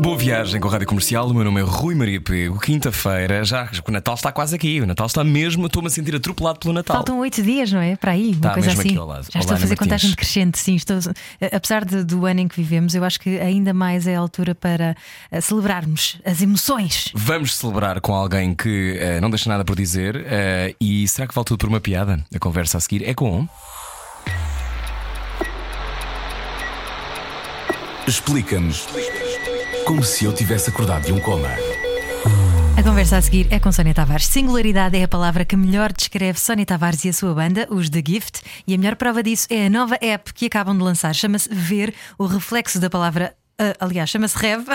Boa viagem com a Rádio Comercial. O meu nome é Rui Maria Pego. Quinta-feira, já o Natal está quase aqui. O Natal está mesmo. Estou-me a sentir atropelado pelo Natal. Faltam oito dias, não é? Para aí, uma Tá, coisa mesmo assim. aqui ao lado. Já estou Olá, a fazer contagem decrescente, sim. Estou, apesar de- do ano em que vivemos, eu acho que ainda mais é a altura para eh, celebrarmos as emoções. Vamos celebrar com alguém que eh, não deixa nada por dizer. eh, e será que vale tudo por uma piada? A conversa a seguir é com. Explica-nos como se eu tivesse acordado de um coma. A conversa a seguir é com Sónia Tavares. Singularidade é a palavra que melhor descreve Sónia Tavares e a sua banda, os The Gift, e a melhor prova disso é a nova app que acabam de lançar. Chama-se Ver, o reflexo da palavra. Ah, aliás, chama-se Rev.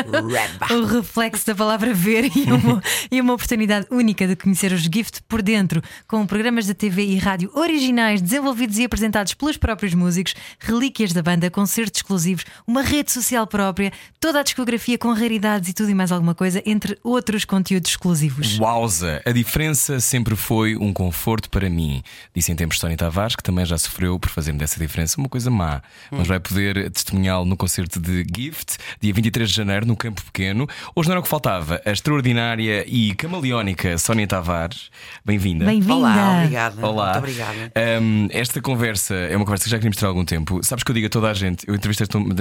o reflexo da palavra ver e uma, e uma oportunidade única de conhecer os Gift por dentro, com programas de TV e rádio originais desenvolvidos e apresentados pelos próprios músicos, relíquias da banda, concertos exclusivos, uma rede social própria, toda a discografia com raridades e tudo e mais alguma coisa, entre outros conteúdos exclusivos. Wowza! A diferença sempre foi um conforto para mim. Disse em tempos Sónia Tavares, que também já sofreu por fazer-me dessa diferença uma coisa má. Mas vai poder testemunhá-lo no concerto de Gift, dia 23 de janeiro, no Campo Pequeno. Hoje não era o que faltava. A extraordinária e camaleónica Sónia Tavares. Bem-vinda. Bem-vinda! Olá, obrigada. Olá. Muito obrigada. Um, esta conversa é uma conversa que já queríamos ter há algum tempo. Sabes que eu digo a toda a gente, eu entrevistei-te uma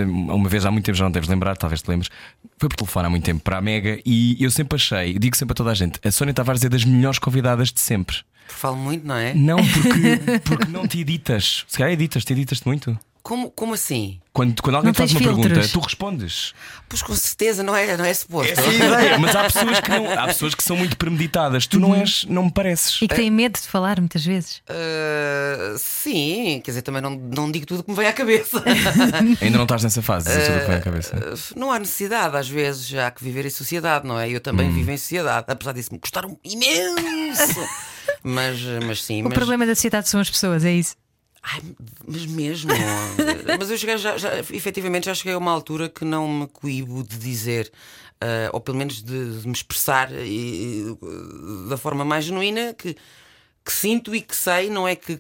uma vez há muito tempo, já não deves lembrar, talvez te lembres. Foi por telefone há muito tempo para a Mega e eu sempre achei, digo sempre a toda a gente, a Sónia Tavares é das melhores convidadas de sempre. Falo muito, não é? Não porque, porque não te editas. Se calhar editas, te editas-te muito. Como, como assim? Quando, quando alguém te faz uma pergunta, filtros. tu respondes. Pois com certeza, não é, não é suposto. Essa é a ideia. Mas há pessoas que não, há pessoas que são muito premeditadas. Tu não és, não me pareces. E que têm medo de falar muitas vezes. Ah, sim, quer dizer, também não, não digo tudo que me vem à cabeça. Ainda não estás nessa fase, dizer tudo o que vem à cabeça. Ah, não há necessidade, às vezes há que viver em sociedade, não é? Eu também Hum. vivo em sociedade, apesar disso me custar um imenso. mas, mas sim, O mas, problema da sociedade são as pessoas, é isso. Ai, mas mesmo. mas eu cheguei já, já, efetivamente, já cheguei a uma altura que não me coíbo de dizer, ah, ou pelo menos de, de me expressar e- e, da forma mais genuína que, que sinto e que sei, não é que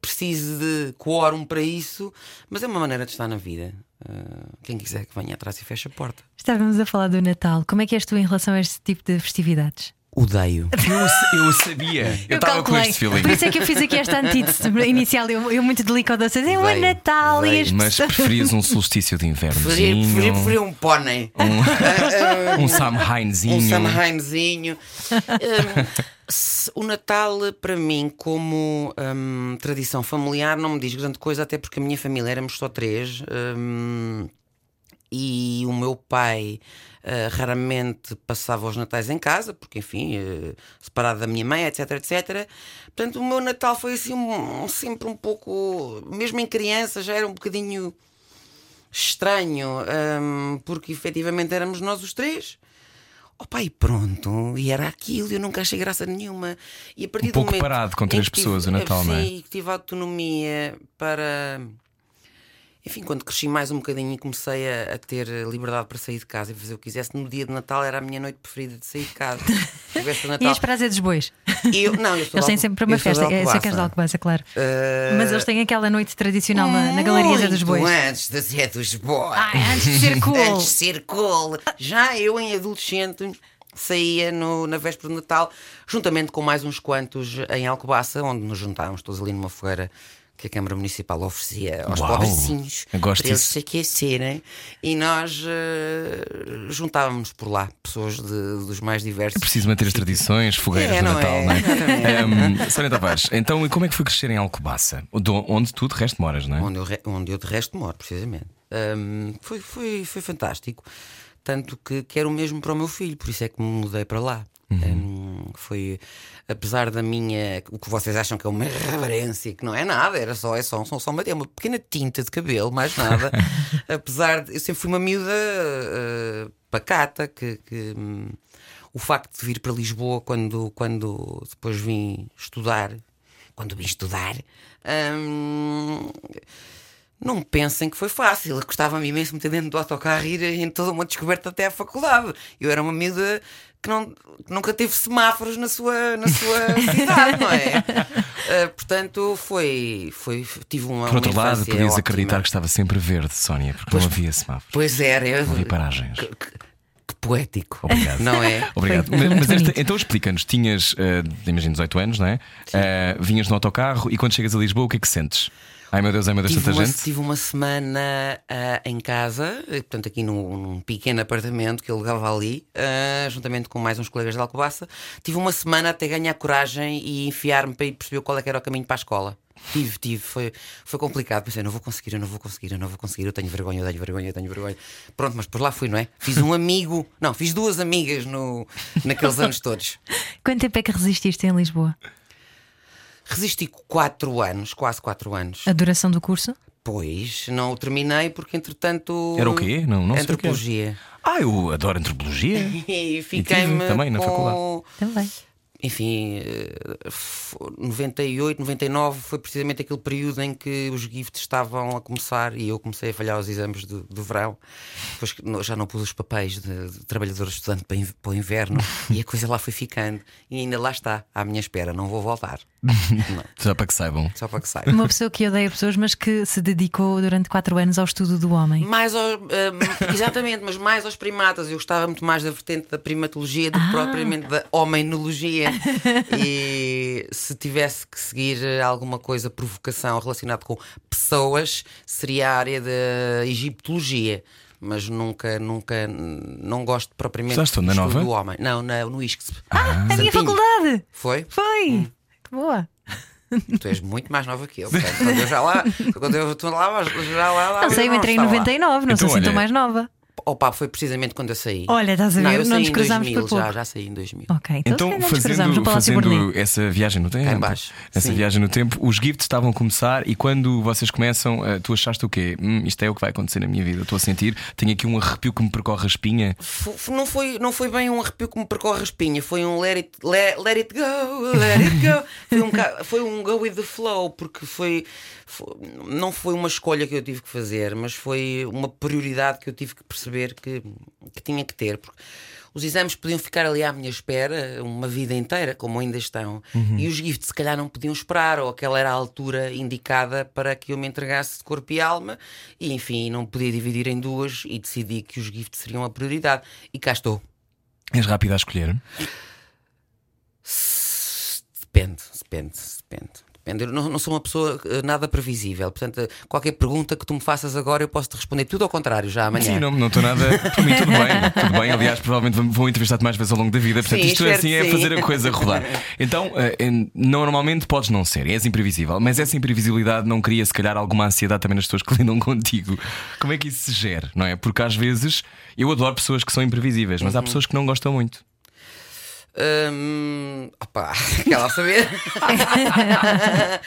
precise de quórum para isso, mas é uma maneira de estar na vida. Ah, quem quiser que venha atrás e feche a porta. Estávamos a falar do Natal. Como é que és tu em relação a este tipo de festividades? Odeio. Eu, eu sabia. Eu estava com este feeling. Por isso é que eu fiz aqui esta antítese inicial. Eu, eu muito delicada. É o Natal e as Mas preferias um solstício de invernozinho, preferia, preferia um pônei. um Samhainzinho. Um Samhainzinho. Hum, o Natal, para mim, como hum, tradição familiar, não me diz grande coisa, até porque a minha família éramos só três. hum, e o meu pai ah, raramente passava os natais em casa, porque, enfim, eh, separado da minha mãe, etc, etc. Portanto, o meu Natal foi assim, um- sempre um pouco, mesmo em criança, já era um bocadinho estranho, hum, porque efetivamente éramos nós os três. Opa, e pronto, e era aquilo, eu nunca achei graça nenhuma. E a partir Um do pouco momento parado com três que tive- pessoas o Natal, não é? Sim, que tive autonomia para. Enfim, quando cresci mais um bocadinho e comecei a, a ter liberdade para sair de casa e fazer o que quisesse, no dia de Natal era a minha noite preferida de sair de casa. A de E Natal. as prazeres dos bois. Eu, não, eu Eles de têm sempre uma sou de festa. É, sei que és de Alcobaça. Claro. Eh, Mas eles têm aquela noite tradicional na, na Galeria Zé dos Bois. Antes da Zé dos Bois. Ai, antes de ser cool. Antes de ser cool. Já eu, em adolescente, saía no- na véspera de Natal, juntamente com mais uns quantos em Alcobaça, onde nos juntávamos todos ali numa fogueira que a Câmara Municipal oferecia aos Uau. pobrecinhos para eles disso. se aquecerem e nós eh, juntávamos por lá pessoas de- dos mais diversos. É preciso manter as tradições, fogueiras É, de não Natal, é? não é? Exatamente. Um, Tavares, então e como é que foi crescer em Alcobaça? Onde tu de resto moras, não é? onde eu, onde eu de resto moro, precisamente. Hum, foi, foi, foi fantástico. Tanto que quero o mesmo para o meu filho, por isso é que me mudei para lá. Hum, foi, apesar da minha, o que vocês acham que é uma irreverência, que não é nada, era só, é só, só, só uma, é uma pequena tinta de cabelo, mais nada. apesar de, eu sempre fui uma miúda eh, pacata, que, que, hum, o facto de vir para Lisboa quando, quando depois vim estudar quando vim estudar. hum, não pensem que foi fácil. Eu Gostava-me imenso meter dentro do autocarro e ir em toda uma descoberta até à faculdade. Eu era uma miúda que, não, que nunca teve semáforos na sua, na sua cidade, não é? Ah, portanto, foi, foi. Tive uma. Por outro uma lado, podias ótima. acreditar que estava sempre verde, Sónia, porque não havia semáforos. Pois era, eu- Não havia paragens. que, que- poético. Obrigado. Não é? Obrigado. Foi Mas, esta- então explica-nos: tinhas, eh, imagino, 18 anos, não é? Eh, vinhas no autocarro e quando chegas a Lisboa, o que é que sentes? Ai meu Deus, ai meu Deus, Tive tanta uma, gente. tive uma semana ah, em casa, eh, portanto, aqui num, num pequeno apartamento que eu levava ali, ah, juntamente com mais uns colegas de Alcobaça. Tive uma semana até ganhar coragem e enfiar-me para ir perceber qual é que era o caminho para a escola. Tive, tive, foi, foi complicado. Pensei, não vou conseguir, eu não vou conseguir, eu não vou conseguir, eu tenho vergonha, eu tenho vergonha, eu tenho vergonha. Pronto, mas por lá fui, não é? Fiz um amigo, não, fiz duas amigas no, naqueles anos todos. Quanto tempo é que resististe em Lisboa? Resisti quatro anos, quase quatro anos. A duração do curso? Pois, não o terminei porque entretanto. Era o quê? Não, não sei o quê. Antropologia. Ah, eu adoro antropologia. E fiquei-me. também na com- faculdade. Também. Enfim, eh, f- 98, 99 foi precisamente aquele período em que os gifts estavam a começar e eu comecei a falhar os exames do, do verão. Depois já não pus os papéis de, de trabalhador estudante para, in- para o inverno e a coisa lá foi ficando. E ainda lá está, à minha espera, não vou voltar. Não, Já para que saibam. só para que saiba. Uma pessoa que odeia pessoas, mas que se dedicou durante 4 anos ao estudo do homem. Mais ao, hum, exatamente, mas mais aos primatas. Eu gostava muito mais da vertente da primatologia do que propriamente da homenologia. e se tivesse que seguir alguma coisa, provocação relacionada com pessoas, seria a área da egiptologia. Mas nunca, nunca, não gosto propriamente na do estudo Nova? do homem. Não, na, no ISCSP. A minha faculdade! Foi? Foi! Hum. Boa! Tu és muito mais nova que eu. Portanto, quando eu já lá, quando eu estou lá, já lá, lá Não sei, eu entrei em estava lá. 99, não Então, sei se estou olha, mais nova. Opa, foi precisamente quando eu saí. Olha, estás a Não, ver? eu Não saí em cruzámos 2000, por pouco. já, já saí em 2000. Ok, então, Então, fazendo, fazendo essa viagem no tempo, Cá em baixo. essa Sim. viagem no tempo, os gifts estavam a começar e quando vocês começam, eh, tu achaste o quê? Hum, isto é o que vai acontecer na minha vida. Estou a sentir, tenho aqui um arrepio que me percorre a espinha. F- não, foi, não foi bem um arrepio que me percorre a espinha, foi um let it, let, let it go, let it go. Foi um, foi um go with the flow, porque foi, foi- não foi uma escolha que eu tive que fazer, mas foi uma prioridade que eu tive que perceber que, que tinha que ter. Porque os exames podiam ficar ali à minha espera uma vida inteira, como ainda estão, e os gifts se calhar não podiam esperar, ou aquela era a altura indicada para que eu me entregasse de corpo e alma, e enfim, não podia dividir em duas e decidi que os gifts seriam a prioridade. E cá estou. És rápido a escolher. Depende, depende, depende. Depende. Eu não, não sou uma pessoa eh, nada previsível. Portanto, qualquer pergunta que tu me faças agora, eu posso te responder tudo ao contrário, já amanhã. Sim, não não estou nada. Para mim, tudo bem. Tudo bem. Aliás, provavelmente vou- entrevistar-te mais vezes ao longo da vida. Portanto, Sim, isto é assim, é sim. fazer a coisa rodar. Então, eh, normalmente podes não ser, és imprevisível, mas essa imprevisibilidade não cria, se calhar, alguma ansiedade também nas pessoas que lidam contigo. Como é que isso se gera, não é? Porque às vezes eu adoro pessoas que são imprevisíveis, Uhum. mas há pessoas que não gostam muito. Hum, opá, quer lá saber? Aguenta.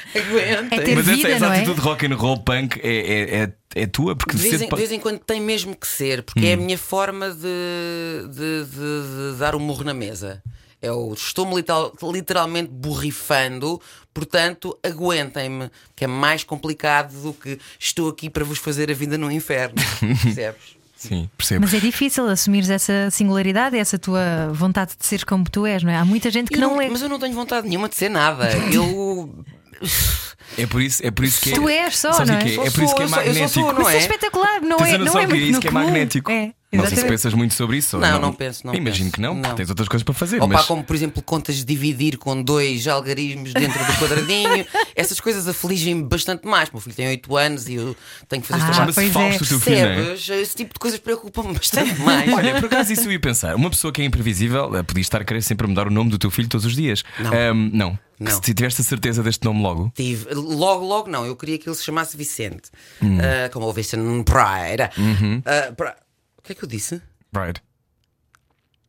É ter mas vida, essa, essa não é? atitude rock and roll punk é, é, é, é tua, porque De vez, em, de vez em quando tem mesmo que ser, porque é a minha forma de, de- de- de dar o morro na mesa. Eu estou-me literal- literalmente borrifando, portanto, aguentem-me, que é mais complicado do que estou aqui para vos fazer a vida no inferno. Percebes? Sim, percebo. Mas é difícil assumires essa singularidade, essa tua vontade de seres como tu és, não é? Há muita gente que Eu não, não- é. Mas eu não tenho vontade nenhuma de ser nada. Eu. É por isso, é por isso que é. Tu és só, Sabes não o é? que Só É por isso que é eu sou- magnético. sou, não Mas é? é espetacular, não Tens é? Não é que é muito isso que é magnético. É, não sei se pensas muito sobre isso. ou Não, não penso, não Imagino penso. que não, porque Não. tens outras coisas para fazer. Ou pá, mas como por exemplo contas de dividir com dois algarismos dentro do quadradinho, essas coisas afligem-me bastante mais. Meu filho tem 8 anos e eu tenho que fazer Ah, estas é. Fausto o teu filho, não é? Esse tipo de coisas preocupa-me bastante mais. Olha, por acaso isso eu ia pensar. Uma pessoa que é imprevisível eh, podia estar a querer sempre mudar o nome do teu filho todos os dias. Não. Ahm, não. Não. Se tiveste a certeza deste nome logo. Tive, logo, logo não, eu queria que ele se chamasse Vicente, Hum. Ah, como o Vicente Pride. Uhum. Ah, pra- O que é que eu disse? Pride.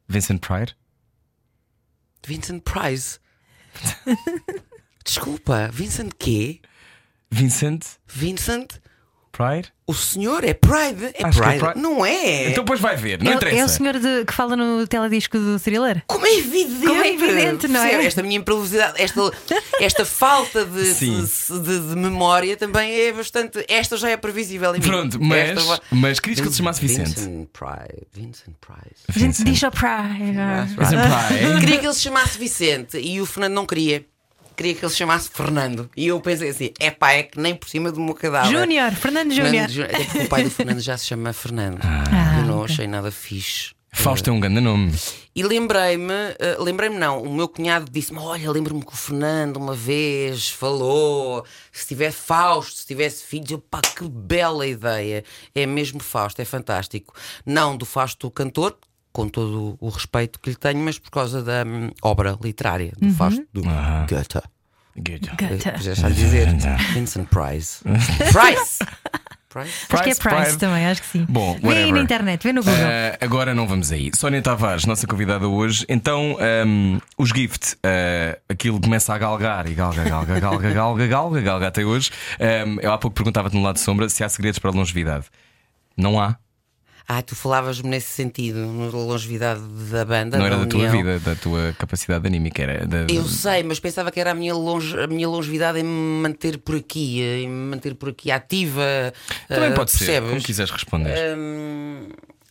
Vincent Pride? Vincent Price. Desculpa, Vincent quê? Vincent? Vincent Pride? O senhor é Pride? É Acho que é Pride? Pride. Não é? Então depois vai ver, não É, interessa. é o senhor de- que fala no teledisco do thriller? Como é evidente, Como é evidente, não é? Esta minha improvisidade, esta, esta falta de, de, de- de memória também é bastante. Esta já é previsível em mim. Pronto, mas, Esta mas querias que ele se chamasse Vicente? Vincent Price. Vincent gente Vincent. diz ao Pride. Vincent Pride. Queria que ele se chamasse Vicente e o Fernando não queria. Queria que ele se chamasse Fernando. E eu pensei assim: é pá, é que nem por cima do meu cadáver. Júnior, Fernando Júnior. Até porque o pai do Fernando já se chama Fernando. Ah, eu não ok. achei nada fixe. Fausto é um grande nome. E lembrei-me, eh, lembrei-me não, o meu cunhado disse-me: Olha, lembro-me que o Fernando uma vez falou, se tivesse Fausto, se tivesse filhos, eu pá, que bela ideia. É mesmo Fausto, é fantástico. Não do Fausto cantor, com todo o respeito que lhe tenho, mas por causa da hum, obra literária do Fausto do Ah. Goethe. Good. Goethe. Eh, Já está a dizer Vincent Price. Price! Price? Acho que é Price, Price Price. também, acho que sim. Bom, vê aí na internet, vê no Google. Ah, agora não vamos aí. Sónia Tavares, nossa convidada hoje. Então, ahm, os gift, ah, aquilo começa a galgar e galga, galga, galga, galga, galga, galga até hoje. Ahm, eu há pouco perguntava-te no lado de sombra se há segredos para a longevidade. Não há. Ah, tu falavas-me nesse sentido, na longevidade da banda. não era da tua vida, da tua capacidade anímica. Era da... Eu sei, mas pensava que era a minha, longe, a minha longevidade em me manter por aqui, em me manter por aqui ativa. Também ah, pode ser, percebes? como quiseres responder. Hum,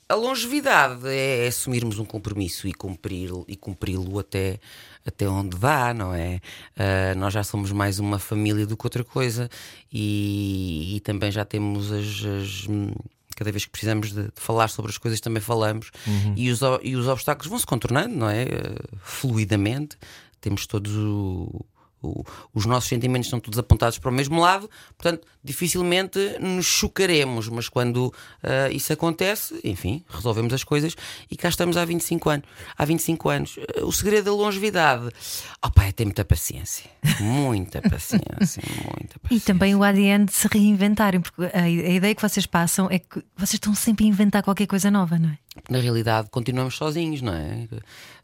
a longevidade é assumirmos um compromisso e cumpri-lo e cumpri-lo até, até onde dá, não é? Ah, nós já somos mais uma família do que outra coisa e, e também já temos as. as, Cada vez que precisamos de, de falar sobre as coisas, também falamos. E, os, e os obstáculos vão se contornando, não é? Eh, fluidamente. Temos todos o, o- os nossos sentimentos estão todos apontados para o mesmo lado, portanto, dificilmente nos chocaremos, mas quando ah, isso acontece, enfim, resolvemos as coisas e cá estamos há 25 anos. Há 25 anos. Ah, O segredo da longevidade, opá, é ter muita paciência. Muita paciência, muita E paciência. também o ADN de se reinventarem, porque a, a ideia que vocês passam é que vocês estão sempre a inventar qualquer coisa nova, não é? Na realidade continuamos sozinhos, não é?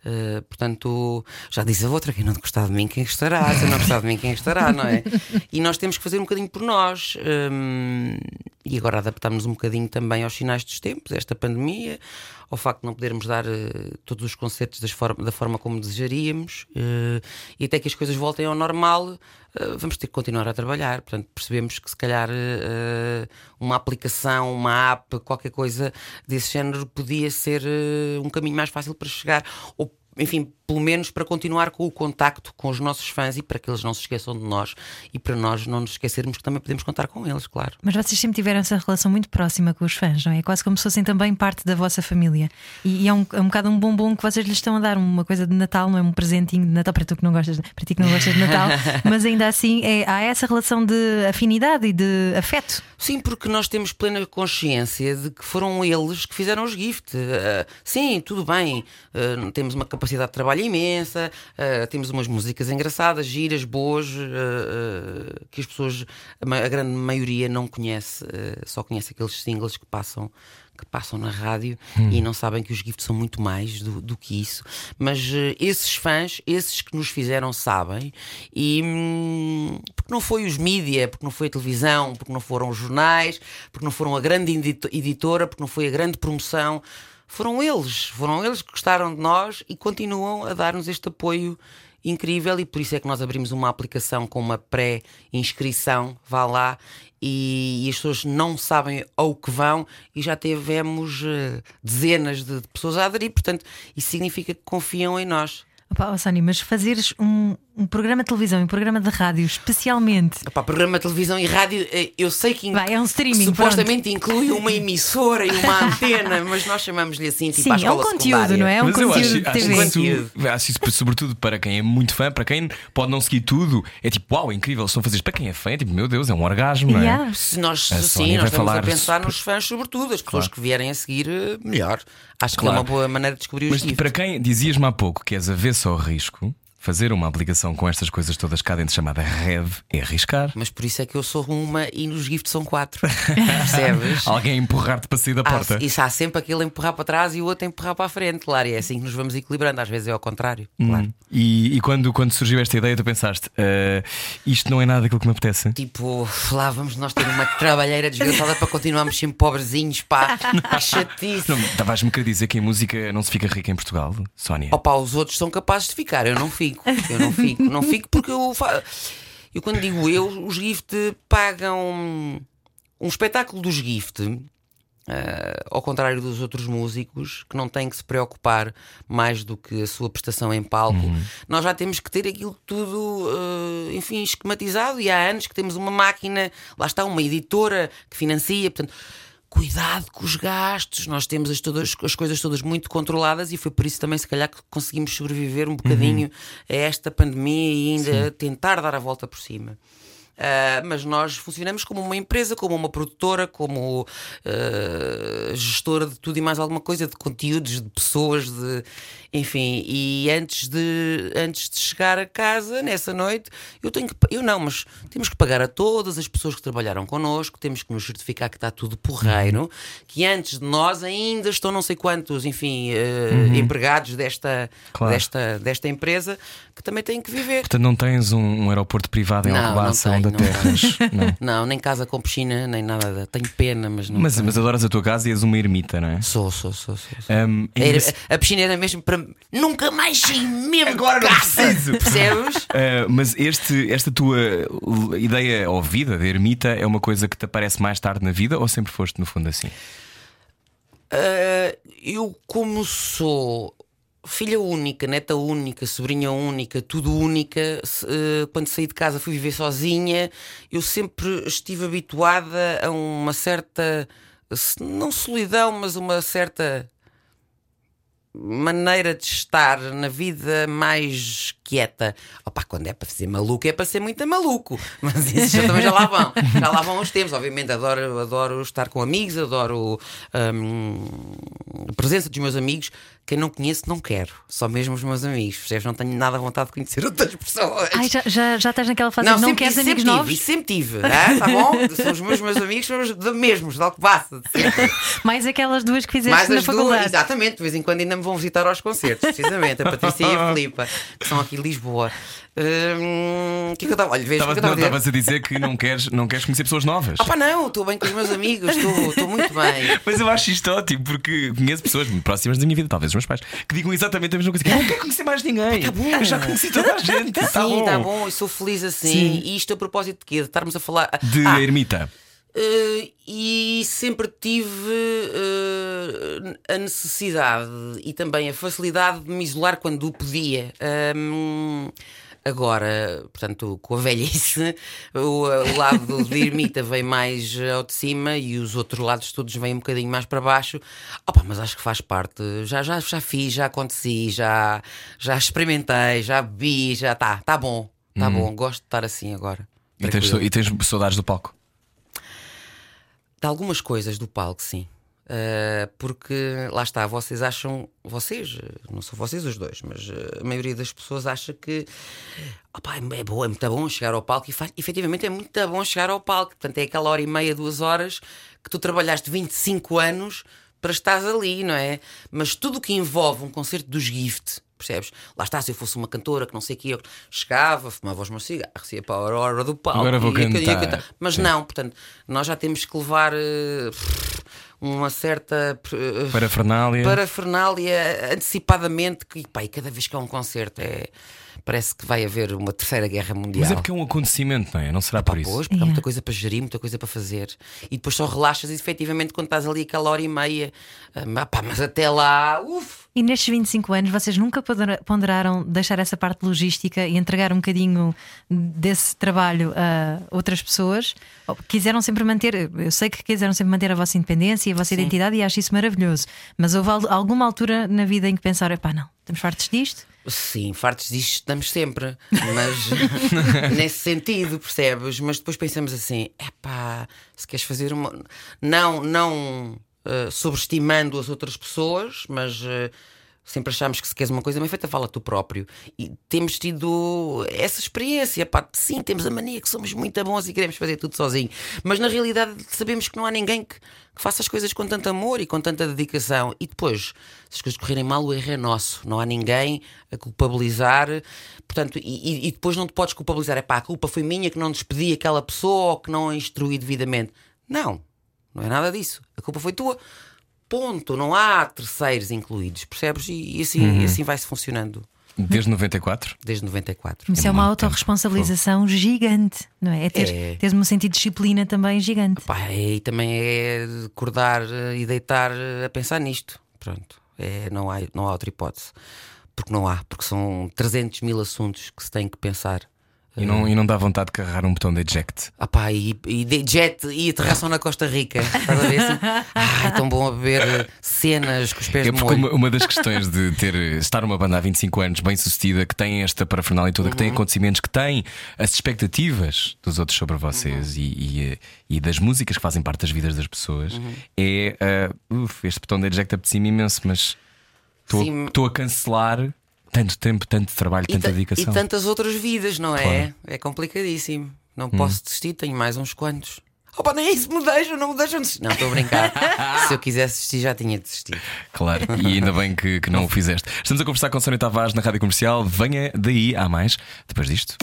Eh, portanto, já disse a outra: quem não gostar de mim, quem estará? Se não gostar de mim, quem estará, não é? E nós temos que fazer um bocadinho por nós. hum, e agora adaptarmos um bocadinho também aos sinais dos tempos, esta pandemia, ao facto de não podermos dar eh, todos os concertos forma- da forma como desejaríamos, eh, e até que as coisas voltem ao normal, eh, vamos ter que continuar a trabalhar. Portanto, percebemos que se calhar uma aplicação, uma app, qualquer coisa desse género podia ser um caminho mais fácil para chegar, ou enfim, pelo menos para continuar com o contacto com os nossos fãs e para que eles não se esqueçam de nós e para nós não nos esquecermos que também podemos contar com eles, claro. Mas vocês sempre tiveram essa relação muito próxima com os fãs, não é? É Quase como se fossem também parte da vossa família. E, e é, um, é um bocado um bombom que vocês lhes estão a dar, uma coisa de Natal, não é? Um presentinho de Natal para tu que não gostas, para ti que não gostas de Natal, mas ainda assim é, há essa relação de afinidade e de afeto. Sim, porque nós temos plena consciência de que foram eles que fizeram os gift. Ah, sim, tudo bem, ah, temos uma capacidade de trabalho imensa, ah, temos umas músicas engraçadas, giras, boas, ah, que as pessoas, a, grande maioria, não conhece, só conhece aqueles singles que passam. Que passam na rádio e não sabem que os gifts são muito mais do, do que isso. Mas eh, esses fãs, esses que nos fizeram, sabem. E hum, porque não foi os mídia, porque não foi a televisão, porque não foram os jornais, porque não foram a grande edito- editora, porque não foi a grande promoção. Foram eles, foram eles que gostaram de nós e continuam a dar-nos este apoio incrível. E por isso é que nós abrimos uma aplicação com uma pré-inscrição, vá lá. E, e as pessoas não sabem ao que vão e já tivemos eh, dezenas de, de pessoas a aderir, portanto, isso significa que confiam em nós. Opa, oh, Sónia, mas fazeres um, um programa de televisão e um programa de rádio especialmente. Epá, programa de televisão e rádio, eh, eu sei que, Vai, é um streaming, que supostamente inclui uma emissora e uma antena, mas nós chamamos-lhe assim, tipo Sim, à é um conteúdo, secundária. não é? É um Mas eu conteúdo acho, de acho TV. isso, acho isso, sobretudo para quem é muito fã, para quem pode não seguir tudo, é tipo, uau, incrível, estão a fazer isto. Para quem é fã, é tipo, meu Deus, é um orgasmo, não é? Yeah. Se nós, A sim, nós estamos a pensar nos fãs, sobretudo, as pessoas Claro. que vierem a seguir, eh, melhor. Acho que Claro. é uma boa maneira de descobrir os Mas gifts. para quem dizias-me há pouco que és avesso ao risco, Fazer uma aplicação com estas coisas todas cá dentro chamada Rev é arriscar. Mas por isso é que eu sou uma e nos gifts são quatro. Percebes? Alguém empurrar-te para sair da Há- porta. isso há sempre aquele a empurrar para trás e o outro a empurrar para a frente, claro. E é assim que nos vamos equilibrando. Às vezes é ao contrário, claro. Hum. E, e quando, quando surgiu esta ideia, tu pensaste: "Ah, isto não é nada aquilo que me apetece. Tipo, lá vamos nós ter uma trabalheira desgraçada para continuarmos sempre pobrezinhos, pá. Que chatice. Estavas-me a querer dizer que em música não se fica rica em Portugal, Sónia? Opa, os outros são capazes de ficar, eu não fico. Eu não fico, não fico porque eu. Eu quando digo eu, os gift pagam um espetáculo dos gift. ah, ao contrário dos outros músicos que não têm que se preocupar mais do que a sua prestação em palco, nós já temos que ter aquilo tudo, ah, enfim, esquematizado. E há anos que temos uma máquina, lá está, uma editora que financia, portanto, cuidado com os gastos. Nós temos as, todas, as coisas todas muito controladas e foi por isso também, se calhar, que conseguimos sobreviver um bocadinho a esta pandemia e ainda tentar dar a volta por cima. Ah, mas nós funcionamos como uma empresa, como uma produtora, como ah, gestora de tudo e mais alguma coisa, de conteúdos, de pessoas, de enfim. E antes de, antes de chegar a casa nessa noite, eu tenho que eu não, mas temos que pagar a todas as pessoas que trabalharam connosco, temos que nos certificar que está tudo porreiro, que antes de nós ainda estão não sei quantos, enfim, ah, empregados desta, Claro. desta, desta empresa que também têm que viver. Portanto, não tens um, um aeroporto privado em Alcobaça onde não aterras. Não. Não, nem casa com piscina, nem nada. da- Tenho pena, mas não. Mas, tenho. mas adoras a tua casa e és uma ermita, não é? Sou, sou, sou, sou. Um, Era- a piscina era mesmo para. Nunca mais saí mesmo. Agora não preciso. Percebes? Uh, mas este, esta tua ideia ou vida de ermita é uma coisa que te aparece mais tarde na vida ou sempre foste no fundo assim? Ah, eu, como sou filha única, neta única, sobrinha única, tudo única, ah, quando saí de casa fui viver sozinha, eu sempre estive habituada a uma certa. não solidão, mas uma certa maneira de estar na vida mais quieta. Opa, quando é para ser maluco, é para ser muito maluco. Mas isso já, também já lá vão. Já lá vão os tempos. Obviamente, adoro, adoro estar com amigos, adoro hum, a presença dos meus amigos. Quem não conhece, não quero. Só mesmo os meus amigos. Percebes? Não tenho nada vontade de conhecer outras pessoas. Ai, já, já, já estás naquela fase de não sempre, queres amigos sempre novos? tive, isso sempre tive, ah, tá bom? São os meus, meus amigos, são os de mesmos, de Alcobaça. sempre. Mais aquelas duas que fizeste Mais na as duas, faculdade. exatamente, de vez em quando ainda me vão visitar aos concertos, precisamente, a Patrícia e a Filipa, que são aqui de Lisboa. Hum, O que é que eu estava? Olha, vejo é Estavas estava a dizer. estavas a dizer que não queres, não queres conhecer pessoas novas. Ah, pá, não, estou bem com os meus amigos, estou muito bem. Mas eu acho isto ótimo porque conheço pessoas muito próximas da minha vida, talvez os meus pais, que digam exatamente a mesma coisa. que, "Eu Não quero conhecer mais ninguém. Tá bom. Eu já conheci toda a gente. Tá Sim, bom. está bom, e sou feliz assim. Sim. E isto a propósito de quê? De estarmos a falar. De Ah, ermita. Uh, e sempre tive uh, a necessidade e também a facilidade de me isolar quando o podia. Um, agora, portanto, com a velhice, o, o lado de ermita vem mais ao de cima e os outros lados todos vêm um bocadinho mais para baixo. Opa, mas acho que faz parte. Já, já, já fiz, já aconteci, já, já experimentei, já bebi, já está, tá bom, tá bom. Gosto de estar assim agora. E tens, e tens saudades do palco. De algumas coisas do palco, sim. Uh, porque lá está, vocês acham, vocês, uh, não são vocês os dois, mas uh, a maioria das pessoas acha que opá, é, bom, é muito bom chegar ao palco e faz, efetivamente é muito bom chegar ao palco. Portanto, é aquela hora e meia, duas horas que tu trabalhaste 25 anos para estares ali, não é? Mas tudo o que envolve um concerto dos Gift, percebes? Lá está, se eu fosse uma cantora que não sei o que, eu chegava, fumava os meus cigarros, ia para a hora do palco. Agora vou cantar. Mas Sim. não, portanto, nós já temos que levar eh, uma certa eh, Parafernália. parafernália antecipadamente, que pá, e cada vez que há um concerto é, parece que vai haver uma terceira guerra mundial. Mas é porque é um acontecimento, não é? Não será Pá, por isso. pois, porque há muita coisa para gerir, muita coisa para fazer. E depois só relaxas efetivamente quando estás ali aquela hora e meia. Ah, pá, mas até lá, uff! E nestes 25 anos vocês nunca pondera- ponderaram deixar essa parte logística e entregar um bocadinho desse trabalho a outras pessoas? Quiseram sempre manter, eu sei que quiseram sempre manter a vossa independência e a vossa identidade e acho isso maravilhoso. Mas houve al- alguma altura na vida em que pensaram, pá, não, estamos fartos disto? Sim, fartos disto estamos sempre, mas nesse sentido, percebes? Mas depois pensamos assim: é pá, se queres fazer uma. Não, não eh, sobreestimando as outras pessoas, mas eh, Sempre achamos que se queres uma coisa bem feita, fala tu próprio. E temos tido essa experiência. Pá, sim, temos a mania que somos muito bons e queremos fazer tudo sozinho. Mas na realidade sabemos que não há ninguém que, que faça as coisas com tanto amor e com tanta dedicação. E depois, se as coisas correrem mal, o erro é nosso. Não há ninguém a culpabilizar. Portanto, e, e depois não te podes culpabilizar. É pá, a culpa foi minha que não despedi aquela pessoa ou que não a instruí devidamente. Não, não é nada disso. A culpa foi tua. Ponto. Não há terceiros incluídos, percebes? E, e assim, Uhum. e assim vai-se funcionando Desde 94? desde 94. Isso é, uma muito tempo. autorresponsabilização gigante, não é? É ter, É. teres um sentido de disciplina também gigante. Pá, e também é acordar eh, e deitar eh, a pensar nisto. Pronto. É, não, há, não há outra hipótese. Porque não há, porque são 300 mil assuntos que se tem que pensar. E não, e não dá vontade de carregar um botão de eject. Ah pá, e, e de jet e aterração na Costa Rica. Estás a ver assim? Ai, tão bom a beber eh, cenas com os pés É de porque uma, uma das questões de ter estar uma banda há 25 anos bem sucedida, que tem esta parafernália toda, que Uhum. tem acontecimentos, que tem as expectativas dos outros sobre vocês Uhum. e, e, e das músicas que fazem parte das vidas das pessoas, Uhum. é ah, uf, este botão de eject apetecia-me imenso, mas estou a cancelar tanto tempo, tanto trabalho, E, tanta ta- dedicação. e tantas outras vidas, não é? Claro. Hum. É complicadíssimo. Não posso desistir, tenho mais uns quantos. Opa, nem isso me deixam, não me deixam desistir. Não, estou a brincar. Se eu quisesse desistir, já tinha desistido. Claro, e ainda bem que, que não o fizeste. Estamos a conversar com Sónia Tavares na rádio comercial. Venha daí, há mais. Depois disto.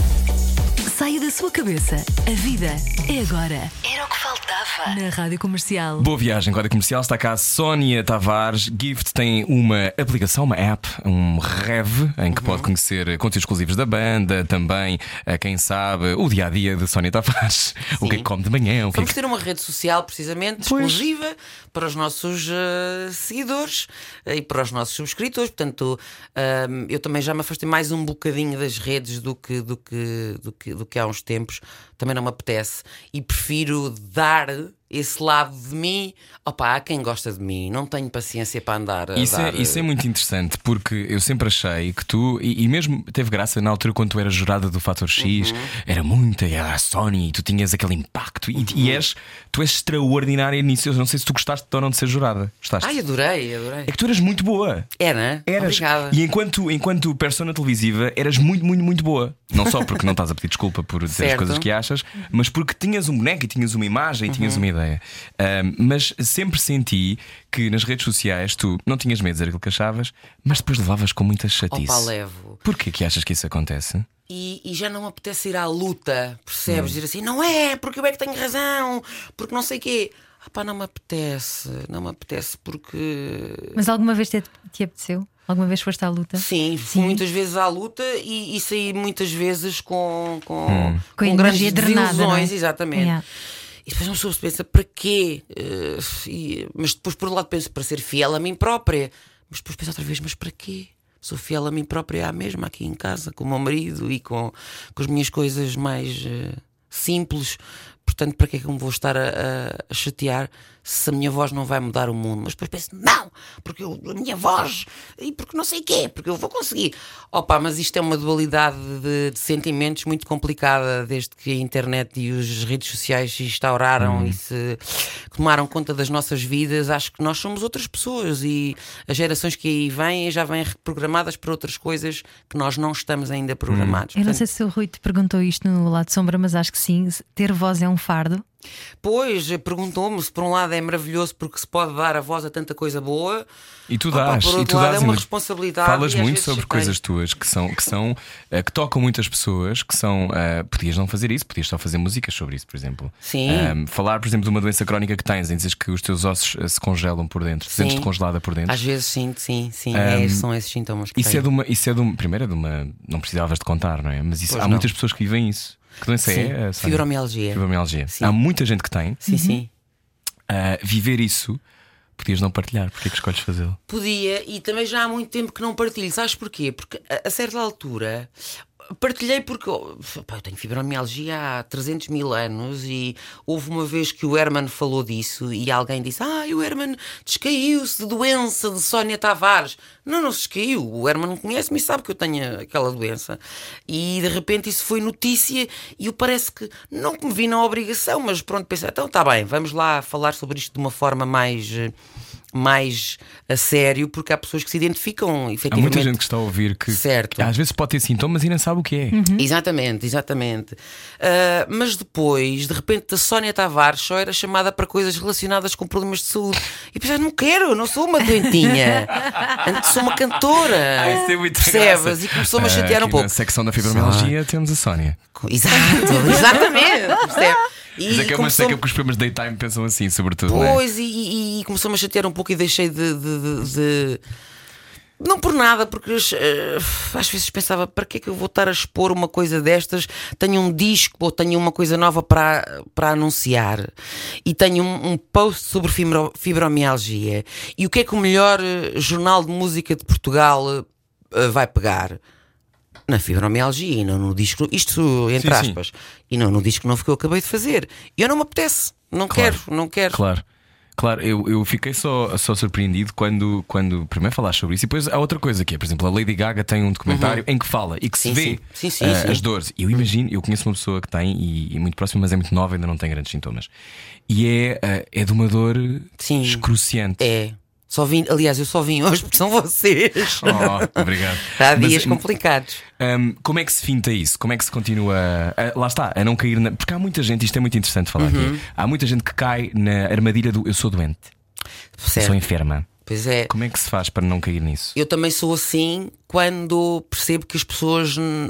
Saia da sua cabeça. A vida é agora. Era o que faltava. Na Rádio Comercial. Boa viagem, Rádio Comercial. Está cá a Sónia Tavares. Gift tem uma aplicação, uma app, um Rev, em que pode conhecer conteúdos exclusivos da banda, também, a quem sabe, o dia a dia de Sónia Tavares. O que é que come de manhã, o que é Vamos que. ter uma rede social, precisamente, Pois. exclusiva para os nossos eh, seguidores eh, e para os nossos subscritores. Portanto, ahm, eu também já me afastei mais um bocadinho das redes do que, do que, do que, do que há uns tempos. Também não me apetece. E prefiro dar esse lado de mim opa, a quem gosta de mim. Não tenho paciência para andar. A Isso é, dar, isso é muito interessante porque eu sempre achei que tu, e, e mesmo teve graça na altura quando tu eras jurada do Fator X, Uhum. era muita, era a Sony, e tu tinhas aquele impacto e, e és, tu és extraordinária nisso. Eu não sei se tu gostaste ou não de ser jurada. Gostaste? Ai, adorei, adorei. É que tu eras muito boa. Era? Eras. Obrigada. E enquanto, enquanto persona televisiva, eras muito, muito, muito boa. Não só porque não estás a pedir desculpa por dizer as coisas que achas, mas porque tinhas um boneco e tinhas uma imagem e tinhas Uhum. uma ideia. Ahm, mas sempre senti que nas redes sociais tu não tinhas medo de dizer aquilo que achavas, mas depois levavas com muita chatice. Opa, levo. Porquê que achas que isso acontece? e, e já não me apetece ir à luta, percebes? Hum. Dizer assim, não é, porque eu é que tenho razão, porque não sei o quê. Ah pá, não me apetece, não me apetece porque. Mas alguma vez te, te apeteceu? Alguma vez foste à luta? Sim, fui muitas vezes à luta e, e saí muitas vezes com, com, Hum. Com com, a grandes drenada, desilusões, é? exatamente. Yeah. E depois uma pessoa se pensa, para quê? Eh, e- mas depois, por um lado, penso, para ser fiel a mim própria. Mas depois penso outra vez, mas para quê? Sou fiel a mim própria à mesma, aqui em casa, com o meu marido e com, com as minhas coisas mais eh, simples. Portanto, para que é que eu me vou estar a, a- chatear se a minha voz não vai mudar o mundo? Mas depois penso, não, porque eu, a minha voz, e porque não sei o quê, porque eu vou conseguir. Opa, mas isto é uma dualidade de, de sentimentos muito complicada desde que a internet e as redes sociais se instauraram e se tomaram conta das nossas vidas. Acho que nós somos outras pessoas e as gerações que aí vêm já vêm reprogramadas para outras coisas que nós não estamos ainda programados. Eu não Portanto, sei se o Rui te perguntou isto no lado de sombra, mas acho que sim. Ter voz é um fardo. Pois, perguntou-me se por um lado é maravilhoso porque se pode dar a voz a tanta coisa boa. E tu Opa, dás, por e outro tu lado, dás é uma responsabilidade Falas e muito sobre coisas tuas que são que são eh, que tocam muitas pessoas, que são eh, podias não fazer isso, podias só fazer músicas sobre isso, por exemplo. Sim. Ahm, falar, por exemplo, de uma doença crónica que tens, em dizer que os teus ossos eh, se congelam por dentro, Sim. sentes-te congelada por dentro. Às vezes sim, sim, sim. é, são esses sintomas que Isso é tenho. de uma, isso é de uma, primeiro é de uma, não precisavas de contar, não é? Mas isso, há não. muitas pessoas que vivem isso. Que doença Sim, é? Sónia? fibromialgia. Fibromialgia. Sim. Há muita gente que tem. Sim, sim. Ah, viver isso, podias não partilhar. Porquê que escolhes fazê-lo? Podia, e também já há muito tempo que não partilho. Sabes porquê? Porque a, a certa altura partilhei porque oh, pá, eu tenho fibromialgia há 300 mil anos e houve uma vez que o Herman falou disso e alguém disse: Ah, o Herman descaiu-se de doença de Sónia Tavares. Não, não se descaiu. O Herman conhece-me e sabe que eu tenho aquela doença. E de repente isso foi notícia e eu parece que não me vi na obrigação, mas pronto, pensei: então está bem, vamos lá falar sobre isto de uma forma mais. Mais a sério, porque há pessoas que se identificam Há efetivamente. muita gente que está a ouvir que Certo. às vezes pode ter sintomas e nem sabe o que é. Exatamente, exatamente. Ah, mas depois, de repente, a Sónia Tavares só era chamada para coisas relacionadas com problemas de saúde. E pensei, não quero, não sou uma doentinha. Antes sou uma cantora. Isso tem muita Percebes? E começou-me a Ah, chatear um aqui pouco. Na secção da fibromialgia temos a Sónia. Exato, exatamente. percebe? Mas é que é uma seca porque os de daytime pensam assim, sobretudo. é? Pois, e, e- e começou-me a chatear um pouco e deixei de. de- de- de- Não por nada, porque eh, às vezes pensava para que é que eu vou estar a expor uma coisa destas? Tenho um disco ou tenho uma coisa nova para, para anunciar e tenho um, um post sobre fibro- fibromialgia. E o que é que o melhor eh, jornal de música de Portugal eh, vai pegar? Na fibromialgia e não no disco. Isto entre Sim, sim. aspas. E não no disco novo que eu acabei de fazer. E eu não me apetece. Não Claro. quero, não quero. Claro. Claro, eu, eu fiquei só, só surpreendido quando, quando primeiro falaste sobre isso e depois há outra coisa que é, por exemplo, a Lady Gaga tem um documentário em que fala e que se Uhum. Sim, vê sim. Sim, sim, sim. as dores. Eu imagino, eu conheço uma pessoa que tem e, e muito próxima, mas é muito nova, ainda não tem grandes sintomas. E é, ah, é de uma dor Sim. excruciante. É. Só vim, aliás, eu só vim hoje porque são vocês. Oh, obrigado. Há Mas, dias hum, complicados. hum, como é que se finta isso? Como é que se continua a, lá está, a não cair na. Porque há muita gente, isto é muito interessante falar Uhum. aqui. Há muita gente que cai na armadilha do eu sou doente, eu sou Certo. enferma. Pois é. Como é que se faz para não cair nisso? Eu também sou assim quando percebo que as pessoas hum,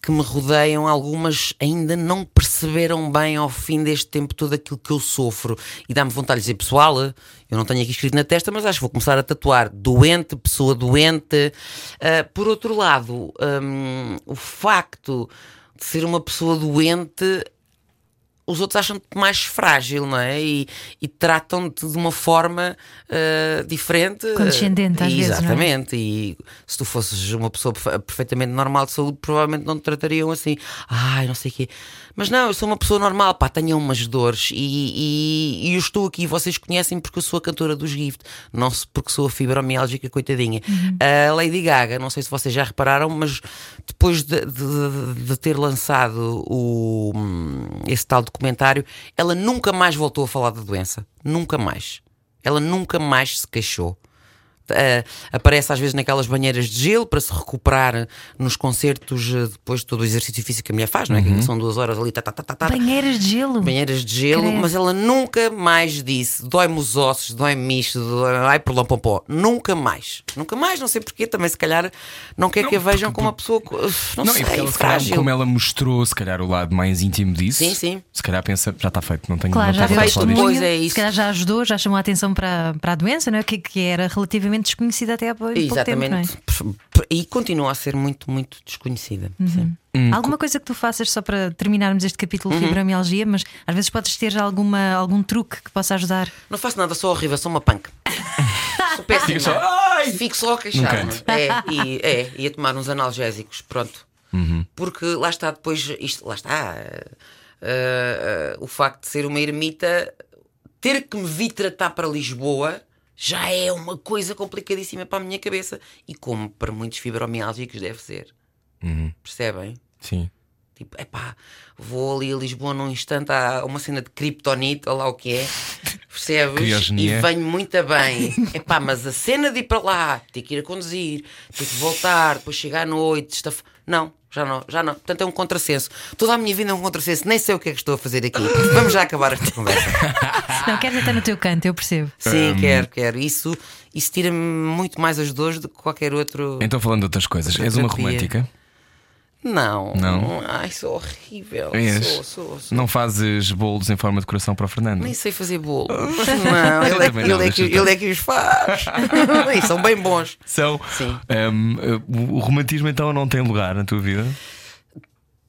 que me rodeiam, algumas ainda não perceberam bem ao fim deste tempo todo aquilo que eu sofro. E dá-me vontade de dizer, pessoal, eu não tenho aqui escrito na testa, mas acho que vou começar a tatuar doente, pessoa doente. Ah, por outro lado, hum, o facto de ser uma pessoa doente os outros acham-te mais frágil, não é? E, e tratam-te de uma forma ah, diferente. Condescendente, às vezes, é? Exatamente. E se tu fosses uma pessoa perfe- perfeitamente normal de saúde, provavelmente não te tratariam assim. Ai, não sei o quê. Mas não, eu sou uma pessoa normal, pá, tenho umas dores e, e, e eu estou aqui, vocês conhecem porque eu sou a cantora dos Gift, não porque sou a fibromialgica, coitadinha. A Lady Gaga, não sei se vocês já repararam, mas depois de, de- de ter lançado o, esse tal documentário, ela nunca mais voltou a falar da doença. Nunca mais. Ela nunca mais se queixou. Uh, aparece às vezes naquelas banheiras de gelo para se recuperar nos concertos uh, depois de todo o exercício físico que a mulher faz, não é? Que são duas horas ali, tá, tá, tá. Banheiras de gelo. banheiras de gelo, Credo. mas ela nunca mais disse dói-me os ossos, dói-me isto, dói ai por pompó. Nunca mais, nunca mais, não sei porquê, também se calhar não quer que a vejam como uma pessoa, não, Não, sei, e porque ela, frágil. como ela mostrou, se calhar, o lado mais íntimo disso, Sim, sim. se calhar pensa, já está feito, não tenho Claro, não já feito, falar disto. Pois testemunho, é isso. se calhar já ajudou, já chamou a atenção para, para a doença, não é? que, que era relativamente desconhecida até há pouco tempo, não é? Exatamente. E continua a ser muito, muito desconhecida. Uhum. Hum, Alguma coisa que tu faças só para terminarmos este capítulo Uhum. de fibromialgia, mas às vezes podes ter alguma, algum truque que possa ajudar. Não faço nada, sou horrível, sou uma punk. sou péssima. Fica só, "Ai!" Fico só a queixar. É, e, é, e a tomar uns analgésicos, pronto. Uhum. Porque lá está depois, isto, lá está, eh, eh, o facto de ser uma ermita, ter que me vir tratar para Lisboa já é uma coisa complicadíssima para a minha cabeça. E como para muitos fibromialgicos deve ser. Uhum. Percebem? Sim. Tipo, epá, vou ali a Lisboa num instante, há uma cena de kryptonite, ou lá o que é, percebes? Criogenia. E venho muito bem. Epá, mas a cena de ir para lá, ter que ir a conduzir, ter que voltar, depois chegar à noite, não, já não, já não. Portanto, é um contrassenso. Toda a minha vida é um contrassenso, nem sei o que é que estou a fazer aqui. Vamos já acabar esta conversa. Não, queres estar no teu canto, eu percebo. Sim, quero, quero. Isso, isso tira-me muito mais as dores do que qualquer outro. Então, falando de outras coisas, és uma romântica? Não, Não? Ai, sou horrível. És? Sou, sou, sou. Não fazes bolos em forma de coração para o Fernando? Nem sei fazer bolo. Não, ele é, ele não, é que, ele é que os faz. e são bem bons. São. Sim. O o romantismo então não tem lugar na tua vida?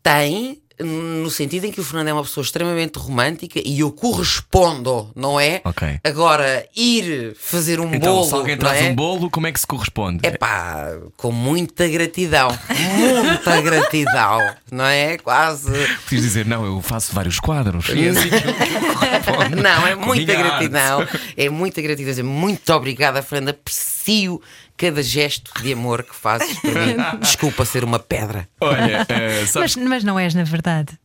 Tem, no sentido em que o Fernando é uma pessoa extremamente romântica e eu correspondo, não é? Ok. Agora, ir fazer um Então, bolo. se alguém traz é? um bolo, como é que se corresponde? É pá, com muita gratidão. Muita gratidão, não é? Quase. Preciso dizer, não, eu faço vários quadros. E é assim que eu correspondo. Não, é muita gratidão. arte. É muita gratidão. Muito obrigada, Fernanda. Aprecio cada gesto de amor que fazes por mim. Desculpa ser uma pedra. Olha, eh, sabes Mas, mas não és, na verdade.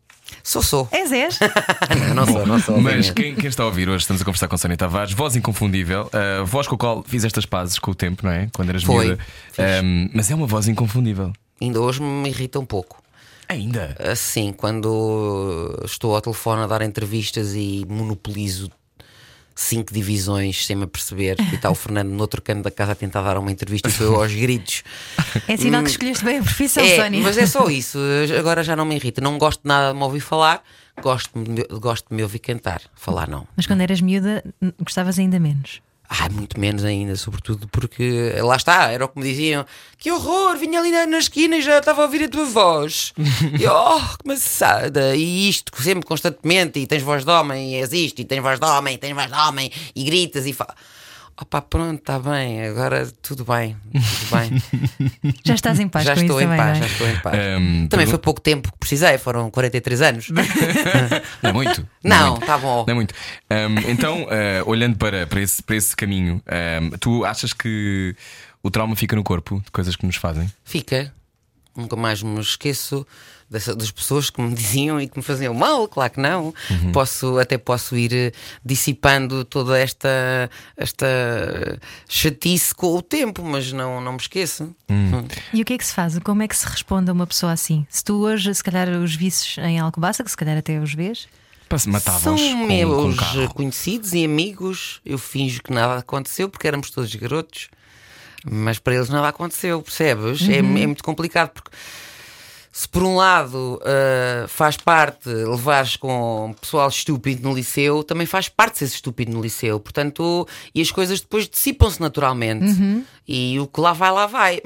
Sou, sou. És, és. não, não sou, não sou. Mas quem, quem está a ouvir hoje, estamos a conversar com Sónia Tavares, voz inconfundível, uh, voz com a qual fiz estas pazes com o tempo, não é? Quando eras Foi, miúda. Um, mas é uma voz inconfundível. Ainda hoje me irrita um pouco. Ainda? Assim, quando estou ao telefone a dar entrevistas e monopolizo cinco divisões sem me aperceber e está o Fernando no outro canto da casa a tentar dar uma entrevista e eu aos gritos. É sinal que escolheste bem a profissão, É, Sónia. mas é só isso. Agora já não me irrita. Não gosto nada de me ouvir falar, gosto de me, gosto de me ouvir cantar. Falar não. Mas quando eras miúda, gostavas ainda menos. Ai, muito menos ainda, sobretudo porque lá está, era o que me diziam: que horror, vinha ali na, na esquina e já estava a ouvir a tua voz. e oh, que maçada! E isto sempre constantemente, e tens voz de homem, e és isto, e tens voz de homem, e tens voz de homem, e gritas e fala. Opa, pronto, está bem, agora tudo bem, tudo bem. Já estás em paz já com estou isso em também, paz, não já é? estou em paz. Um, Também foi pouco tempo que precisei, foram 43 anos. Não é muito. é Não, muito. tá bom. Não é muito. Um, então, uh, olhando para, para, esse, para esse caminho, um, tu achas que o trauma fica no corpo de coisas que nos fazem? Fica. Nunca mais me esqueço dessa- das pessoas que me diziam e que me faziam mal, claro que não. Posso, até posso ir eh, dissipando toda esta, esta chatice com o tempo, mas não, não me esqueço. Hum. E o que é que se faz? Como é que se responde a uma pessoa assim? Se tu hoje, se calhar, os visses em Alcobaça, que se calhar até os vês, São com, com meus carro. conhecidos e amigos. Eu finjo que nada aconteceu porque éramos todos garotos, mas para eles nada aconteceu, percebes? É, é muito complicado porque se por um lado ah, faz parte levares com pessoal estúpido no liceu, também faz parte ser estúpido no liceu. Portanto, e as coisas depois dissipam-se naturalmente. E o que lá vai, lá vai.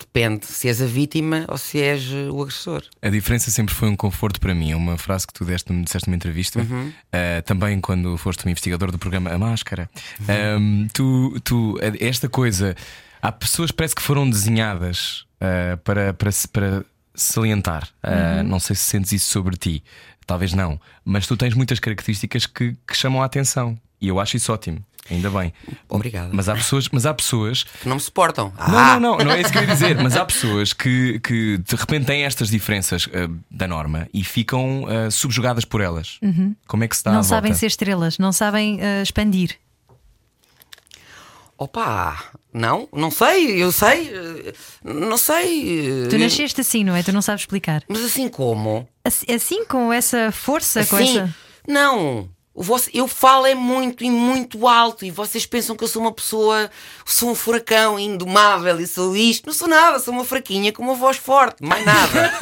Depende se és a vítima ou se és eh, o agressor. A diferença sempre foi um conforto para mim. É uma frase que tu deste, disseste numa entrevista. Uhum. Uh, também quando foste um investigador do programa A Máscara. Uhum. Um, tu, tu, esta coisa. Há pessoas que parece que foram desenhadas uh, para, para, para salientar. Uh, Uhum. Não sei se sentes isso sobre ti. Talvez não. Mas tu tens muitas características que, que chamam a atenção. E eu acho isso ótimo. Ainda bem. Obrigado. Mas há pessoas, mas há pessoas Que não me suportam. não, Ah! não, não, não é isso que eu ia dizer. Mas há pessoas que, que de repente têm estas diferenças eh, da norma e ficam eh, subjugadas por elas. Como é que se dá não sabem volta? ser estrelas, não sabem ah, expandir. Opa, não, não sei, eu sei, não sei. Tu nasceste assim, não é? Tu não sabes explicar. Mas assim como? Assim, assim, com essa força, com Assim, essa. não. Vosso- eu falo é muito e muito alto e vocês pensam que eu sou uma pessoa, sou um furacão indomável e sou isto. Não sou nada, sou uma fraquinha com uma voz forte, mais nada.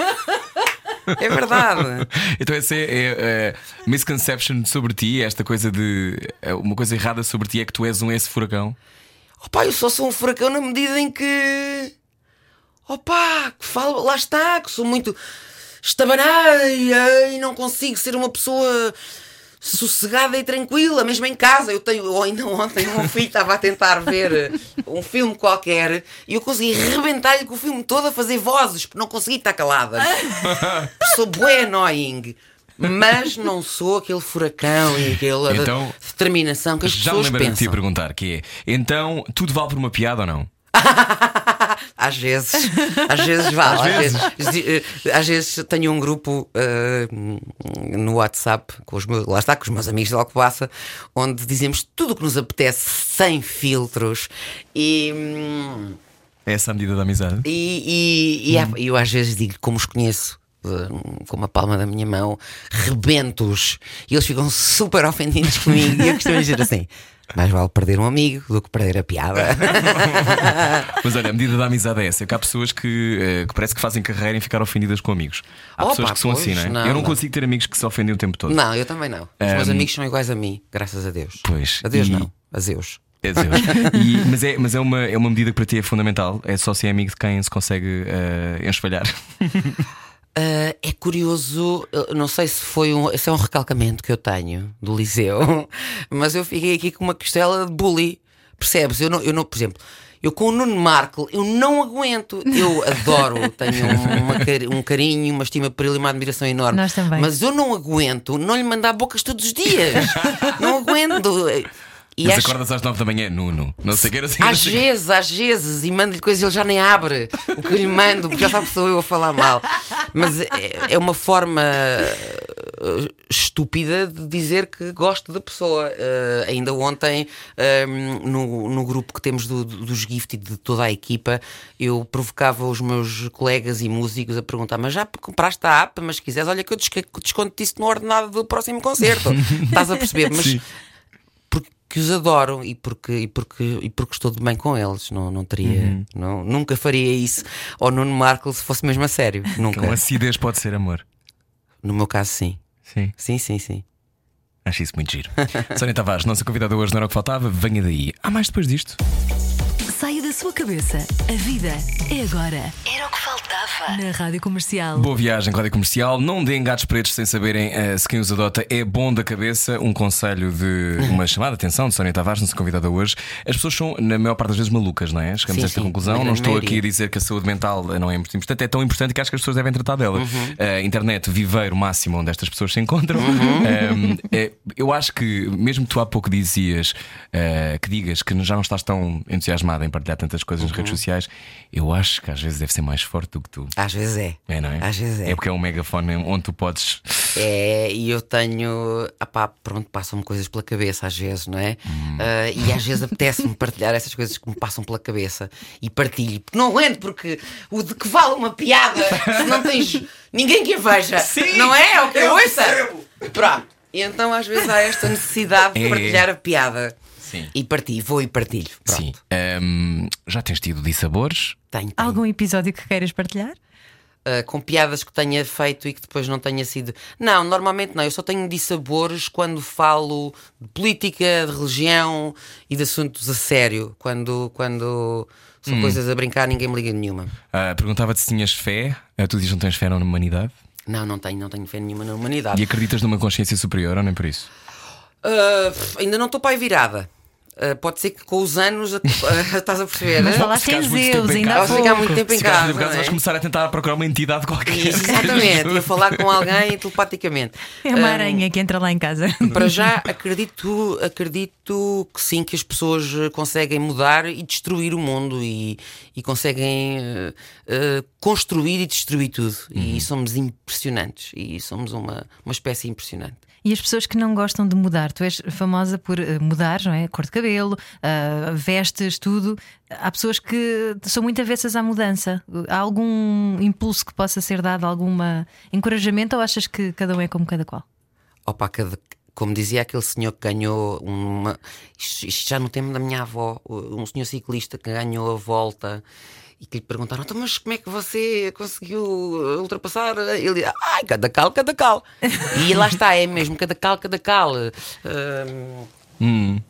é verdade. Então, essa é, é, é, misconception sobre ti, esta coisa de. é, Uma coisa errada sobre ti é que tu és um esse furacão. Opa, eu só sou um furacão na medida em que. Opa, que falo, lá está, que sou muito estabanada e não consigo ser uma pessoa sossegada e tranquila, mesmo em casa. Eu tenho, ou ainda ontem, o meu filho estava a tentar ver um filme qualquer e eu consegui rebentar-lhe com o filme todo a fazer vozes, porque não consegui estar calada. sou bué annoying. Mas não sou aquele furacão e aquela Então, determinação que as Já me pessoas lembrei de pensam. a perguntar: que é, então tudo vale por uma piada ou não? Às vezes, às vezes vale, às vezes, eh, às vezes tenho um grupo eh, no WhatsApp com os meus, lá está, com os meus amigos de Alcobaça, onde dizemos tudo o que nos apetece sem filtros e, hum, É essa a medida da amizade? e, e, e há- eu às vezes digo como os conheço. Com a palma da minha mão, rebentos e eles ficam super ofendidos comigo. E eu costumo dizer assim: mais vale perder um amigo do que perder a piada. Mas olha, a medida da amizade é essa: que há pessoas que, eh, que parece que fazem carreira em ficar ofendidas com amigos. Há Opa, pessoas que são pois, assim, não é? não, eu não, não. consigo ter amigos que se ofendem o tempo todo. Não, eu também não. Os meus Um, amigos são iguais a mim, graças a Deus. Pois, A Deus e- não, a Zeus. É. E- mas é, mas é, uma, é uma medida que para ti é fundamental. É só ser amigo de quem se consegue enxovalhar. Ah, é curioso, não sei se foi um, esse é um recalcamento que eu tenho do liceu, mas eu fiquei aqui com uma costela de bully. Percebes? Eu não, eu não por exemplo, eu com o Nuno Markle, eu não aguento. Eu adoro, tenho uma um carinho, uma estima por ele e uma admiração enorme. Nós também. Mas eu não aguento não lhe mandar bocas todos os dias. não aguento. E Mas acho- acordas às 9 da manhã, Nuno. Não sei que era assim. Às vezes, às vezes, e mando-lhe coisas e ele já nem abre o que eu lhe mando, porque já sabe que sou eu a falar mal. Mas é, é uma forma eh, estúpida de dizer que gosto da pessoa. Eh, ainda ontem, eh, no, no grupo que temos do- do- dos Gift e de toda a equipa, eu provocava os meus colegas e músicos a perguntar: Mas já compraste a app? Mas se quiseres, olha que eu desca- desconto isso no ordenado do próximo concerto. Estás a perceber? Mas Sim. Porque os adoro e porque, e porque, e porque estou de bem com eles. Não, não teria, Uhum. não, nunca faria isso ao Nuno Marco se fosse mesmo a sério. Nunca. Com acidez pode ser amor. No meu caso, sim. Sim. Sim, sim, sim. Acho isso muito giro. Sónia Tavares, nossa convidada hoje não era o que faltava, venha daí. Há mais depois disto? Da sua cabeça. A vida é agora. Era o que faltava. Na Rádio Comercial. Boa viagem, Rádio Comercial. Não deem gatos pretos sem saberem eh, se quem os adota é bom da cabeça. Um conselho de uma chamada de atenção de Sónia Tavares, nossa convidada hoje. As pessoas são, na maior parte das vezes, malucas, não é? Chegamos Sim, a esta sim, conclusão. Não estou aqui a dizer que a saúde mental não é muito importante, é tão importante que acho que as pessoas devem tratar dela. Uhum. A internet, viveiro máximo onde estas pessoas se encontram. Uhum. Um, é, eu acho que, mesmo que tu há pouco dizias eh, que digas que já não estás tão entusiasmada em partilhar tantas coisas nas Uhum. redes sociais, eu acho que às vezes deve ser mais forte do que tu. Às vezes é. É, não é? Às vezes é. É porque é um megafone onde tu podes. É, e eu tenho. Ah pá, pronto, passam-me coisas pela cabeça às vezes, não é? Hum. Ah, e às vezes apetece-me partilhar essas coisas que me passam pela cabeça e partilho. Porque não aguento, porque o de que vale uma piada se não tens ninguém que a veja. Não é? O que eu ouça. Pronto. E então às vezes há esta necessidade de É. partilhar a piada. Sim. E partilho, vou e partilho. Pronto. Sim. Um, já tens tido dissabores? Tenho, tenho. Algum episódio que queiras partilhar? Uh, com piadas que tenha feito e que depois não tenha sido. Não, normalmente não. Eu só tenho dissabores quando falo de política, de religião e de assuntos a sério. Quando, quando são coisas a brincar, ninguém me liga nenhuma. Ah, Perguntava-te se tinhas fé. Ah, tu dizes que não tens fé na humanidade? Não, não tenho, não tenho fé nenhuma na humanidade. E acreditas numa consciência superior ou nem por isso? Uh, ainda não estou para aí virada. Uh, pode ser que com os anos estás a perceber. Mas falaste Se em ficares muito tempo Zeus, ainda há casa- Vais ficar muito tempo em casa. tempo em é? vais começar a tentar procurar uma entidade qualquer. Isso, exatamente, ia falar com alguém telepaticamente. É uma Um, aranha que entra lá em casa. Para já acredito, acredito que sim, que as pessoas conseguem mudar e destruir o mundo e, e conseguem eh, construir e destruir tudo. E somos impressionantes. E somos uma, uma espécie impressionante. E as pessoas que não gostam de mudar, tu és famosa por eh, mudar, não é? Cor de cabelo, ah, vestes, tudo. Há pessoas que são muito avessas à mudança. Há algum impulso que possa ser dado, alguma encorajamento, ou achas que cada um é como cada qual? Opa, cada- como dizia aquele senhor que ganhou uma. Isto já no tempo da minha avó, um senhor ciclista que ganhou a volta e que lhe perguntaram: então, mas como é que você conseguiu ultrapassar? Ele disse: ai, cada cal, cada cal. e lá está, é mesmo, cada cal, cada cal. Hum, Hum.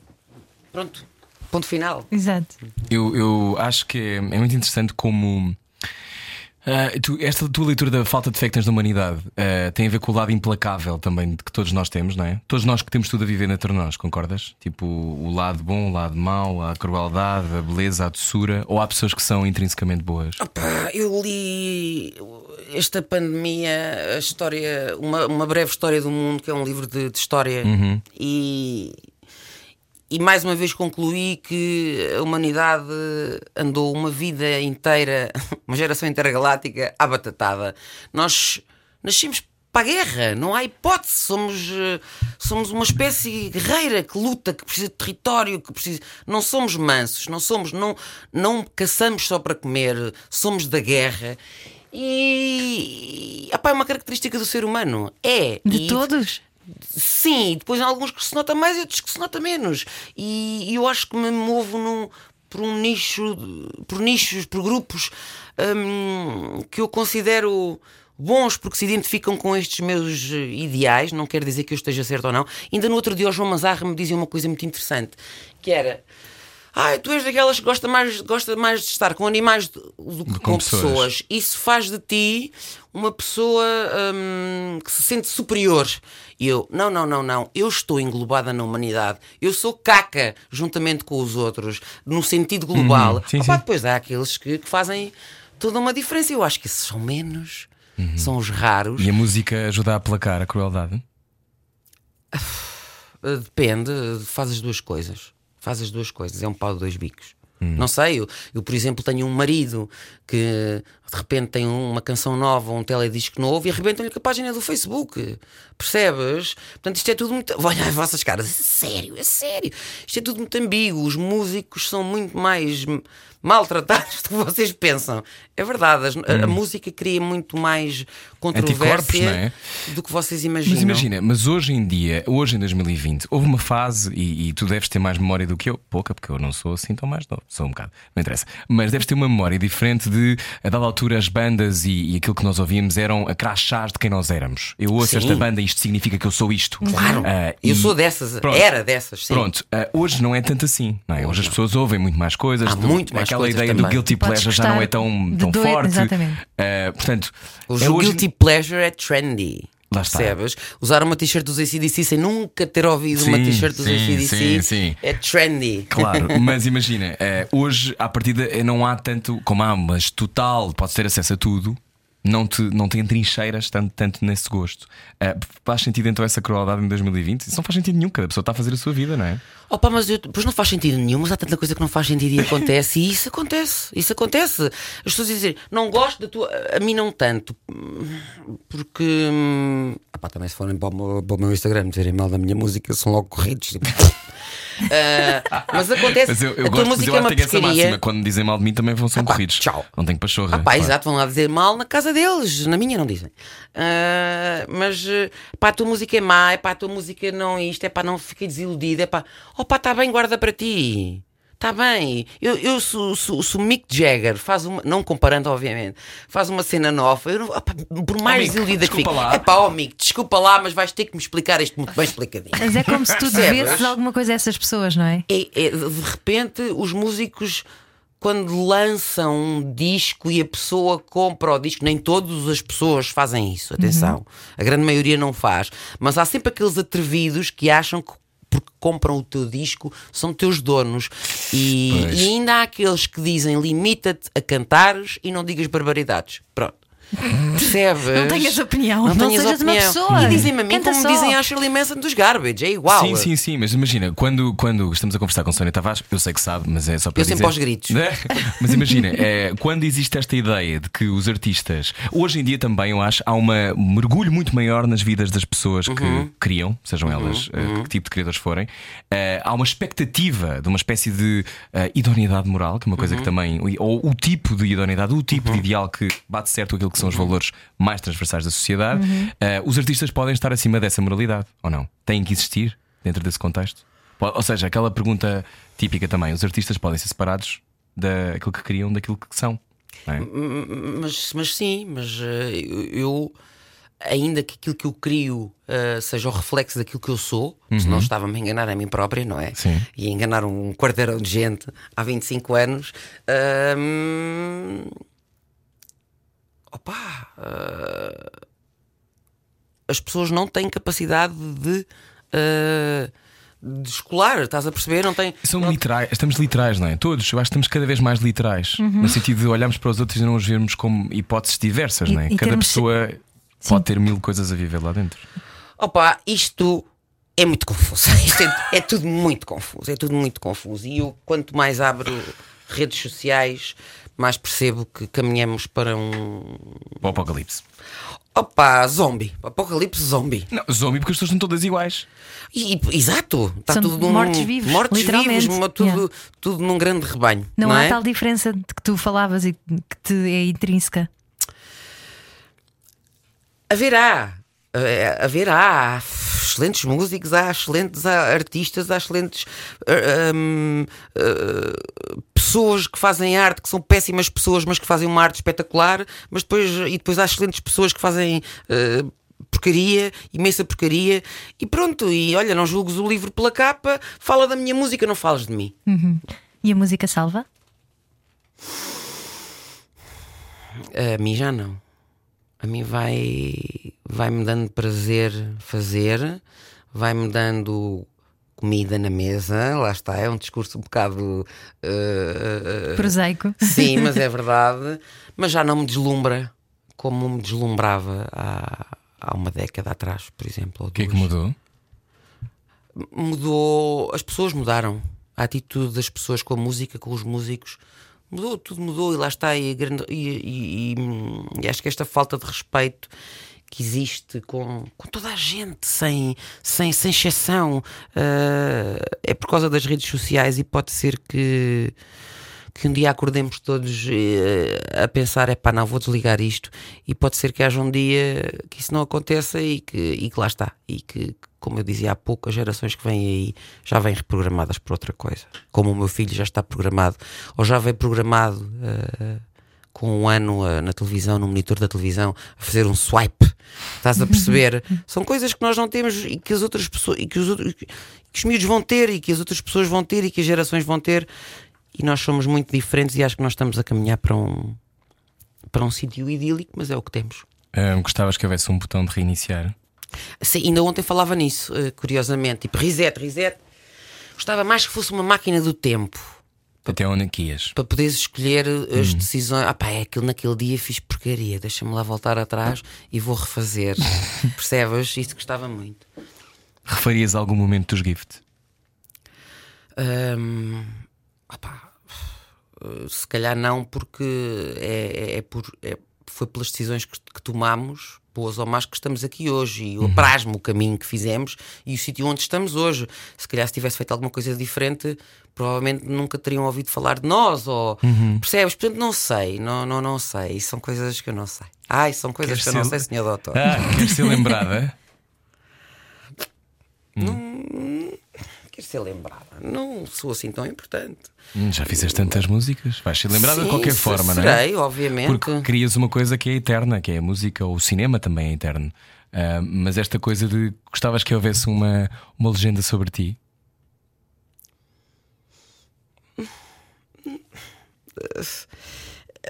pronto, ponto final. Exato. Eu, eu acho que é, é muito interessante como. Ah, tu- esta tua leitura da falta de fé que tens na humanidade ah, tem a ver com o lado implacável também que todos nós temos, não é? Todos nós que temos tudo a viver entre nós, concordas? Tipo, o lado bom, o lado mau, a crueldade, a beleza, a doçura, ou há pessoas que são intrinsecamente boas? Opa, eu li esta pandemia, a história, uma, uma breve história do mundo, que é um livro de, de história, e, e mais uma vez concluí que a humanidade andou uma vida inteira, uma geração intergaláctica, à batatada. Nós nascemos para a guerra, não há hipótese. Somos, eh, somos uma espécie guerreira que luta, que precisa de território, que precisa. Não somos mansos, não somos, não, não caçamos só para comer, somos da guerra. E epá, é uma característica do ser humano. É. De E- todos? Sim, depois há alguns que se nota mais e outros que se nota menos. E, e eu acho que me movo num, por um nicho, por nichos, por grupos hum, que eu considero bons porque se identificam com estes meus eh, ideais. Não quer dizer que eu esteja certo ou não. Ainda no outro dia o João Mazarra me dizia uma coisa muito interessante, que era. Ah, tu és daquelas que gosta mais, gosta mais de estar com animais do do que com com, pessoas." pessoas. Isso faz de ti uma pessoa hum, que se sente superior. E eu, não, não, não, não. Eu estou englobada na humanidade. Eu sou caca juntamente com os outros, no sentido global. Uhum, sim, Opa, sim. Depois há aqueles que, que fazem toda uma diferença. Eu acho que esses são menos. São os raros. E a música ajuda a aplacar a crueldade? Uh, Depende, faz as duas coisas. Faz as duas coisas, é um pau de dois bicos. Não sei, eu, eu, por exemplo, tenho um marido que de repente tem uma canção nova, um teledisco novo e arrebentam-lhe com a página do Facebook. Percebes? Portanto, isto é tudo muito. Olha as vossas caras, é sério, é sério. Isto é tudo muito ambíguo. Os músicos são muito mais maltratados do que vocês pensam. É verdade, as- a, a música cria muito mais controvérsia é? do que vocês imaginam. Mas imagina, mas hoje em dia, hoje em 2020, houve uma fase, e, e tu deves ter mais memória do que eu, pouca, porque eu não sou assim tão mais novo, sou um bocado, não interessa. Mas deves ter uma memória diferente de, a dada altura, as bandas e, e aquilo que nós ouvíamos eram a crachás de quem nós éramos. Eu ouço Sim. esta banda e isto significa que eu sou isto. Claro, Ah, eu e- sou dessas, Pronto. era dessas, sim. Pronto, ah, hoje não é tanto assim, não é? Hoje as pessoas ouvem muito mais coisas, Há do- muito mais aquela ideia do também. guilty Podes pleasure já não é tão, tão forte. exatamente. Ah, portanto, O é hoje- guilty pleasure é trendy. Lá está. Percebes? Usar uma t-shirt dos ACDC sem nunca ter ouvido uma Sim, t-shirt dos sim, ACDC sim, sim. é trendy. Claro, mas imagina, eh, hoje à partida eh, não há tanto, como há, mas total, podes ter acesso a tudo, não, te, não tem trincheiras tanto, tanto nesse gosto. Eh, faz sentido então essa crueldade em 2020? Isso não faz sentido nenhum, cada pessoa está a fazer a sua vida, não é? Opa, mas eu, pois não faz sentido nenhum, mas há tanta coisa que não faz sentido e acontece, e isso acontece, isso acontece. As pessoas dizem, não gosto da tua. A mim não tanto, porque. hum, opá, também se forem para o, meu, para o meu Instagram dizerem mal da minha música, são logo corridos. Ah, mas acontece, Mas eu, eu a tua gosto, mas música eu é uma tenho essa porcaria. máxima. Quando dizem mal de mim também vão ser corridos. tchau. Não tenho pachorra. Ah, pá, claro. exato, vão lá dizer mal na casa deles, na minha não dizem. Ah, mas pá, a tua música é má, é pá, a tua música não isto, é pá, não fiquei desiludida, é pá, oh pá, está bem, guarda para ti. Está bem, eu, eu sou, sou, sou Mick Jagger, faz uma, não comparando, obviamente, faz uma cena nova. Eu não, opá, por mais Mick, desiludida que fique, desculpa lá. é pá, ó Mick, desculpa lá, mas vais ter que me explicar isto muito bem explicadinho. Mas é como se tu devesses alguma coisa a essas pessoas, não é? É- é, de repente, os músicos, quando lançam um disco e a pessoa compra o disco, nem todas as pessoas fazem isso, atenção. A grande maioria não faz. Mas há sempre aqueles atrevidos que acham que. Porque compram o teu disco, são teus donos. E, e ainda há aqueles que dizem limita-te a cantares e não digas barbaridades. Pronto. Percebes? Não tenhas opinião, não tenhas sejas uma opinião. pessoa. E dizem-me a mim Canta como só. dizem a Shirley Manson dos Garbage, é igual. Sim, sim, sim, mas imagina, quando, quando estamos a conversar com Sónia Tavares, eu sei que sabe, mas é só para Eu dizer. sempre aos gritos. Né? Mas imagina, é, quando existe esta ideia de que os artistas, hoje em dia também eu acho, há uma- um mergulho muito maior nas vidas das pessoas que Uhum. criam, sejam elas eh, que tipo de criadores forem, Eh, há uma expectativa de uma espécie de eh, idoneidade moral, que é uma Uhum. coisa que também, ou o tipo de idoneidade, o tipo de ideal que bate certo aquilo que são os Uhum. valores mais transversais da sociedade. Eh, os artistas podem estar acima dessa moralidade, ou não? Têm que existir dentro desse contexto? Ou seja, aquela pergunta típica também: os artistas podem ser separados daquilo que criam, daquilo que são. não é? Mas, mas sim, mas eh, eu, ainda que aquilo que eu crio eh, seja o reflexo daquilo que eu sou, senão estava-me a enganar a mim própria, não é? Sim. E a enganar um quarteirão de gente há 25 anos. hum, opá, eh, as pessoas não têm capacidade de. eh, de escolar, estás a perceber? Não tem. São não- literais, estamos literais, não é? Todos, eu acho que estamos cada vez mais literais, no sentido de olharmos para os outros e não os vermos como hipóteses diversas, E- não é? Cada termos- pessoa Sim. pode ter mil coisas a viver lá dentro. Opa, isto é muito confuso. Isto é, é tudo muito confuso. É tudo muito confuso. E eu, quanto mais abro redes sociais, mais percebo que caminhamos para um. O apocalipse. Opa, zombie. Apocalipse zombie. Não, zombie porque as pessoas são todas iguais. E, e- exato. Está São tudo num. mortos-vivos, Mortos literalmente. vivos, mas tudo, Yeah. tudo num grande rebanho. Não, Não, há é? tal diferença de que tu falavas e que te é intrínseca. Haverá. Eh, Haverá há excelentes músicos, há excelentes artistas, há excelentes eh, hum, eh, pessoas que fazem arte, que são péssimas pessoas, mas que fazem uma arte espetacular, mas depois, e depois há excelentes pessoas que fazem porcaria, imensa porcaria, e pronto, e olha, não julgues o livro pela capa, fala da minha música, não fales de mim. E a música salva? A mim já não. A mim vai vai-me dando prazer fazer, vai-me dando comida na mesa, lá está, é um discurso um bocado eh, eh, Prosaico. sim, mas é verdade, mas já não me deslumbra como me deslumbrava há, há uma década atrás, por exemplo. O que é que mudou? Mudou, as pessoas mudaram. a atitude das pessoas com a música, com os músicos. Mudou, tudo mudou e lá está. E, e- e- e- acho que esta falta de respeito que existe com, com toda a gente, sem, sem, sem exceção, eh, é por causa das redes sociais e pode ser que, que um dia acordemos todos eh, a pensar: é pá, não, vou desligar isto. E pode ser que haja um dia que isso não aconteça e que, e que lá está. E que, como eu dizia há pouco, as gerações que vêm aí já vêm reprogramadas por outra coisa. Como o meu filho já está programado, ou já vem programado. eh, com um ano eh, na televisão, no monitor da televisão, a fazer um swipe. Estás a perceber? São coisas que nós não temos e que as outras pessoas e que os, outros, que os miúdos vão ter e que as outras pessoas vão ter e que as gerações vão ter. E nós somos muito diferentes e acho que nós estamos a caminhar para um para um sítio idílico, mas é o que temos. Ah, gostavas que houvesse um botão de reiniciar? Sim, ainda ontem falava nisso, eh, curiosamente. Tipo, reset, reset. Gostava mais que fosse uma máquina do tempo. Até onde é que ias? para poderes escolher as decisões. Ah, pá, é aquilo naquele dia fiz porcaria, deixa-me lá voltar atrás e vou refazer. Percebes? Isso gostava muito. Refarias algum momento dos gift? Hum, ah eh, se calhar não, porque é, é- é por, é- foi pelas decisões que, que tomamos, boas ou más, que estamos aqui hoje. E o apraz-me o caminho que fizemos e o sítio onde estamos hoje. Se calhar se tivesse feito alguma coisa diferente, provavelmente nunca teriam ouvido falar de nós. Ou, Percebes? Portanto, não sei, não, não, não sei. Isso são coisas que eu não sei. Ai, são coisas Queres que eu não sei, senhor doutor. Ah, queres ser lembrada? Quero ser lembrada. Não sou assim tão importante. Hum, Já fizeste tantas músicas, vais ser lembrada de Sim, qualquer se- forma, não é? serei, obviamente. Porque querias uma coisa que é eterna, que é a música, ou o cinema também é eterno. Ah, mas esta coisa de gostavas que houvesse uma, uma legenda sobre ti?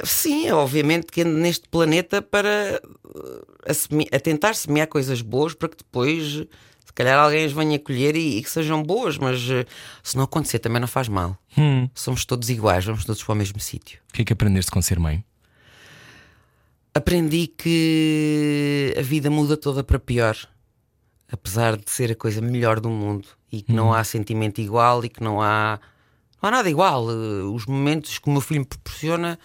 Sim, obviamente que ando neste planeta para eh, a, seme- a tentar semear coisas boas para que depois, calhar, alguém as venha colher e, e que sejam boas, mas eh, se não acontecer também não faz mal. Somos todos iguais, vamos todos para o mesmo sítio. O que é que aprendeste com ser mãe? Aprendi que a vida muda toda para pior, apesar de ser a coisa melhor do mundo e que não há sentimento igual e que não há, não há nada igual. Eh, Os momentos que o meu filho me proporciona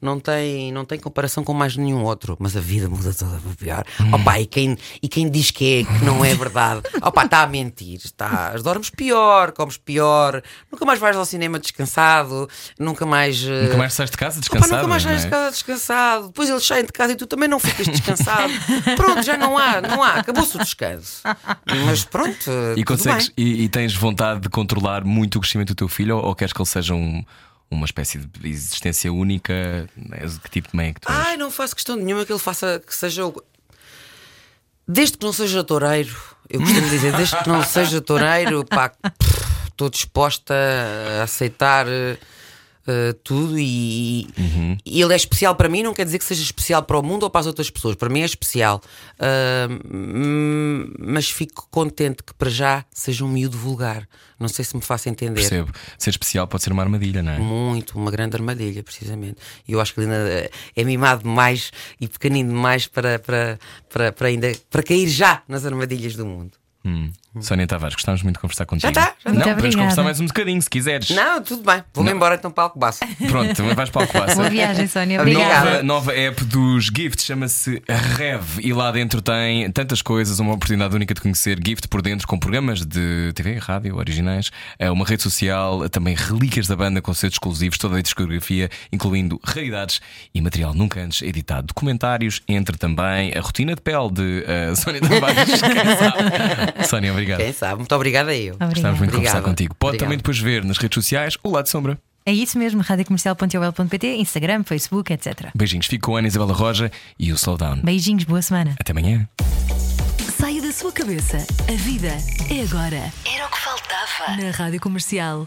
não tem, não tem comparação com mais nenhum outro, mas a vida muda toda para pior. Opa, e, quem, e quem diz que, é, que não é verdade, opa, está a mentir. Estás, dormes pior, comes pior, nunca mais vais ao cinema descansado, nunca mais. eh, Nunca mais sais de casa Opa, descansada? nunca mais sais é? de casa descansado. Depois eles saem de casa e tu também não ficas descansado. pronto, já não há, não há, acabou-se o descanso. Mas pronto, E, consegues, e, e tens vontade de controlar muito o crescimento do teu filho ou, ou queres que ele seja um- uma espécie de existência única? És- Que tipo de mãe é que tu és? Ai, não faço questão nenhuma que ele faça que seja o. Desde que não seja toureiro, eu costumo dizer, desde que não seja toureiro, pá, estou disposta a aceitar eh, tudo e, e ele é especial para mim, não quer dizer que seja especial para o mundo ou para as outras pessoas. Para mim é especial. Hum, mas fico contente que para já seja um miúdo vulgar. Não sei se me faço entender. Percebo. Ser especial pode ser uma armadilha, não é? Muito, uma grande armadilha, precisamente. E eu acho que ele ainda é mimado demais e pequenino demais para, para, para, para ainda para cair já nas armadilhas do mundo. Hum. Sónia Tavares, gostávamos muito de conversar contigo. Já está, já Não, está. podemos obrigada. conversar mais um bocadinho se quiseres. Não, tudo bem. Vou-me embora então para Alcobaça. Pronto, também vais para o Alcobaça. Boa viagem, Sónia. Obrigada. Nova, nova app dos Gift chama-se Rev e lá dentro tem tantas coisas, uma oportunidade única de conhecer Gift por dentro com programas de TV e rádio originais, é uma rede social, também relíquias da banda, concertos exclusivos, toda a discografia, incluindo raridades e material nunca antes editado. Documentários, entre também a rotina de pele de eh, Sónia Tavares. Quem sabe? Sónia, obrigado. Quem sabe? Muito obrigada a eu. Obrigada. Gostávamos muito de conversar Obrigada. contigo. Pode Obrigado. também depois ver nas redes sociais o lado de sombra. É isso mesmo, radiocomercial.ol.pt, Instagram, Facebook, etc. Beijinhos, fico com a Ana Isabela Roja e o Slowdown. Beijinhos, boa semana. Até amanhã. Saia da sua cabeça. A vida é agora. Era o que faltava. Na Rádio Comercial.